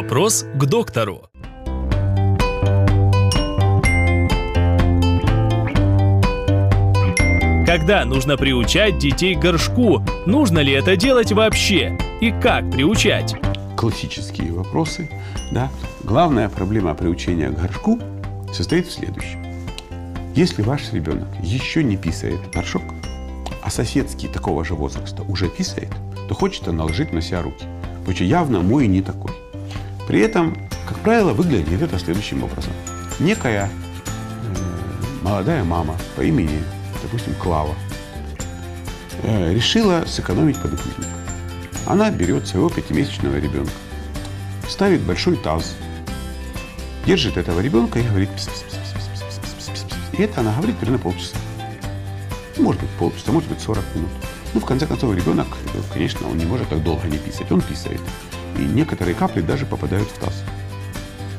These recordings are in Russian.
Вопрос к доктору. Когда нужно приучать детей к горшку? Нужно ли это делать вообще? И как приучать? Классические вопросы. Да? Главная проблема приучения к горшку состоит в следующем. Если ваш ребенок еще не писает горшок, а соседский такого же возраста уже писает, то хочет наложить на себя руки. Потому что явно мой не такой. При этом, как правило, выглядит это следующим образом. Некая э, молодая мама по имени, допустим, Клава, э, решила сэкономить подокупник. Она берет своего пятимесячного ребенка, ставит большой таз, держит этого ребенка и говорит пис-пис-пис-пис-пис-пис-пис-пис. И это она говорит примерно полчаса. Может быть, полчаса, может быть, 40 минут. Ну, в конце концов, ребенок, конечно, он не может так долго не писать. Он писает. И некоторые капли даже попадают в таз.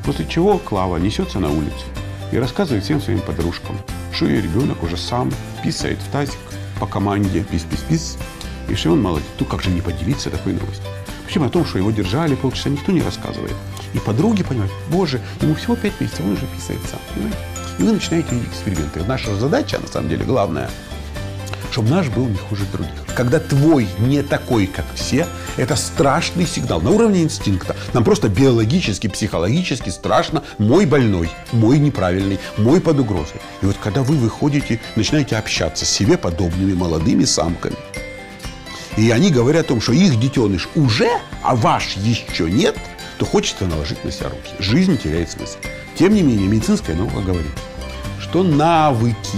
После чего Клава несется на улицу и рассказывает всем своим подружкам, что ее ребенок уже сам писает в тазик по команде «пис-пис-пис», и что он молодец. Ну, как же не поделиться такой новостью? Причем о том, что его держали полчаса, никто не рассказывает. И подруги понимают, боже, ему всего пять месяцев, он уже писает сам. Понимаете? И вы начинаете видеть эксперименты. Наша задача, на самом деле, главная – чтобы наш был не хуже других. Когда твой не такой, как все, это страшный сигнал на уровне инстинкта. Нам просто биологически, психологически страшно мой больной, мой неправильный, мой под угрозой. И вот когда вы выходите, начинаете общаться с себе подобными молодыми самками, и они говорят о том, что их детеныш уже, а ваш еще нет, то хочется наложить на себя руки. Жизнь теряет смысл. Тем не менее, медицинская наука говорит, что навыки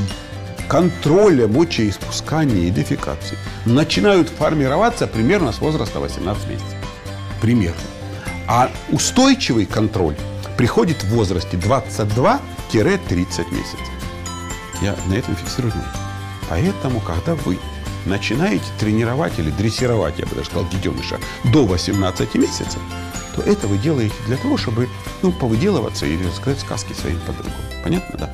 контроля мочеиспускания и дефекации начинают формироваться примерно с возраста 18 месяцев. Примерно. А устойчивый контроль приходит в возрасте 22-30 месяцев. Я на этом фиксирую. Поэтому, когда вы начинаете тренировать или дрессировать, я бы даже сказал, детеныша до 18 месяцев, то это вы делаете для того, чтобы ну, повыделываться или рассказать сказки своим подругам. Понятно, да?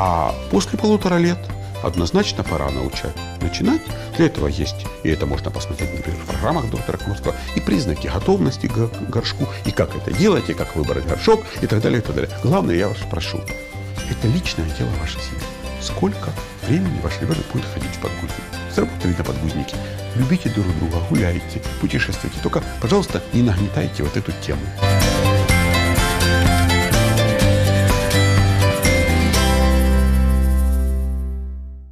А после полутора лет – однозначно пора научать начинать. Для этого есть, и это можно посмотреть, например, в программах доктора Комарского, и признаки готовности к горшку, и как это делать, и как выбрать горшок, и так далее, и так далее. Главное, я вас прошу, это личное дело вашей семьи. Сколько времени ваш ребенок будет ходить в подгузник? Заработали на подгузники. Любите друг друга, гуляйте, путешествуйте. Только, пожалуйста, не нагнетайте вот эту тему.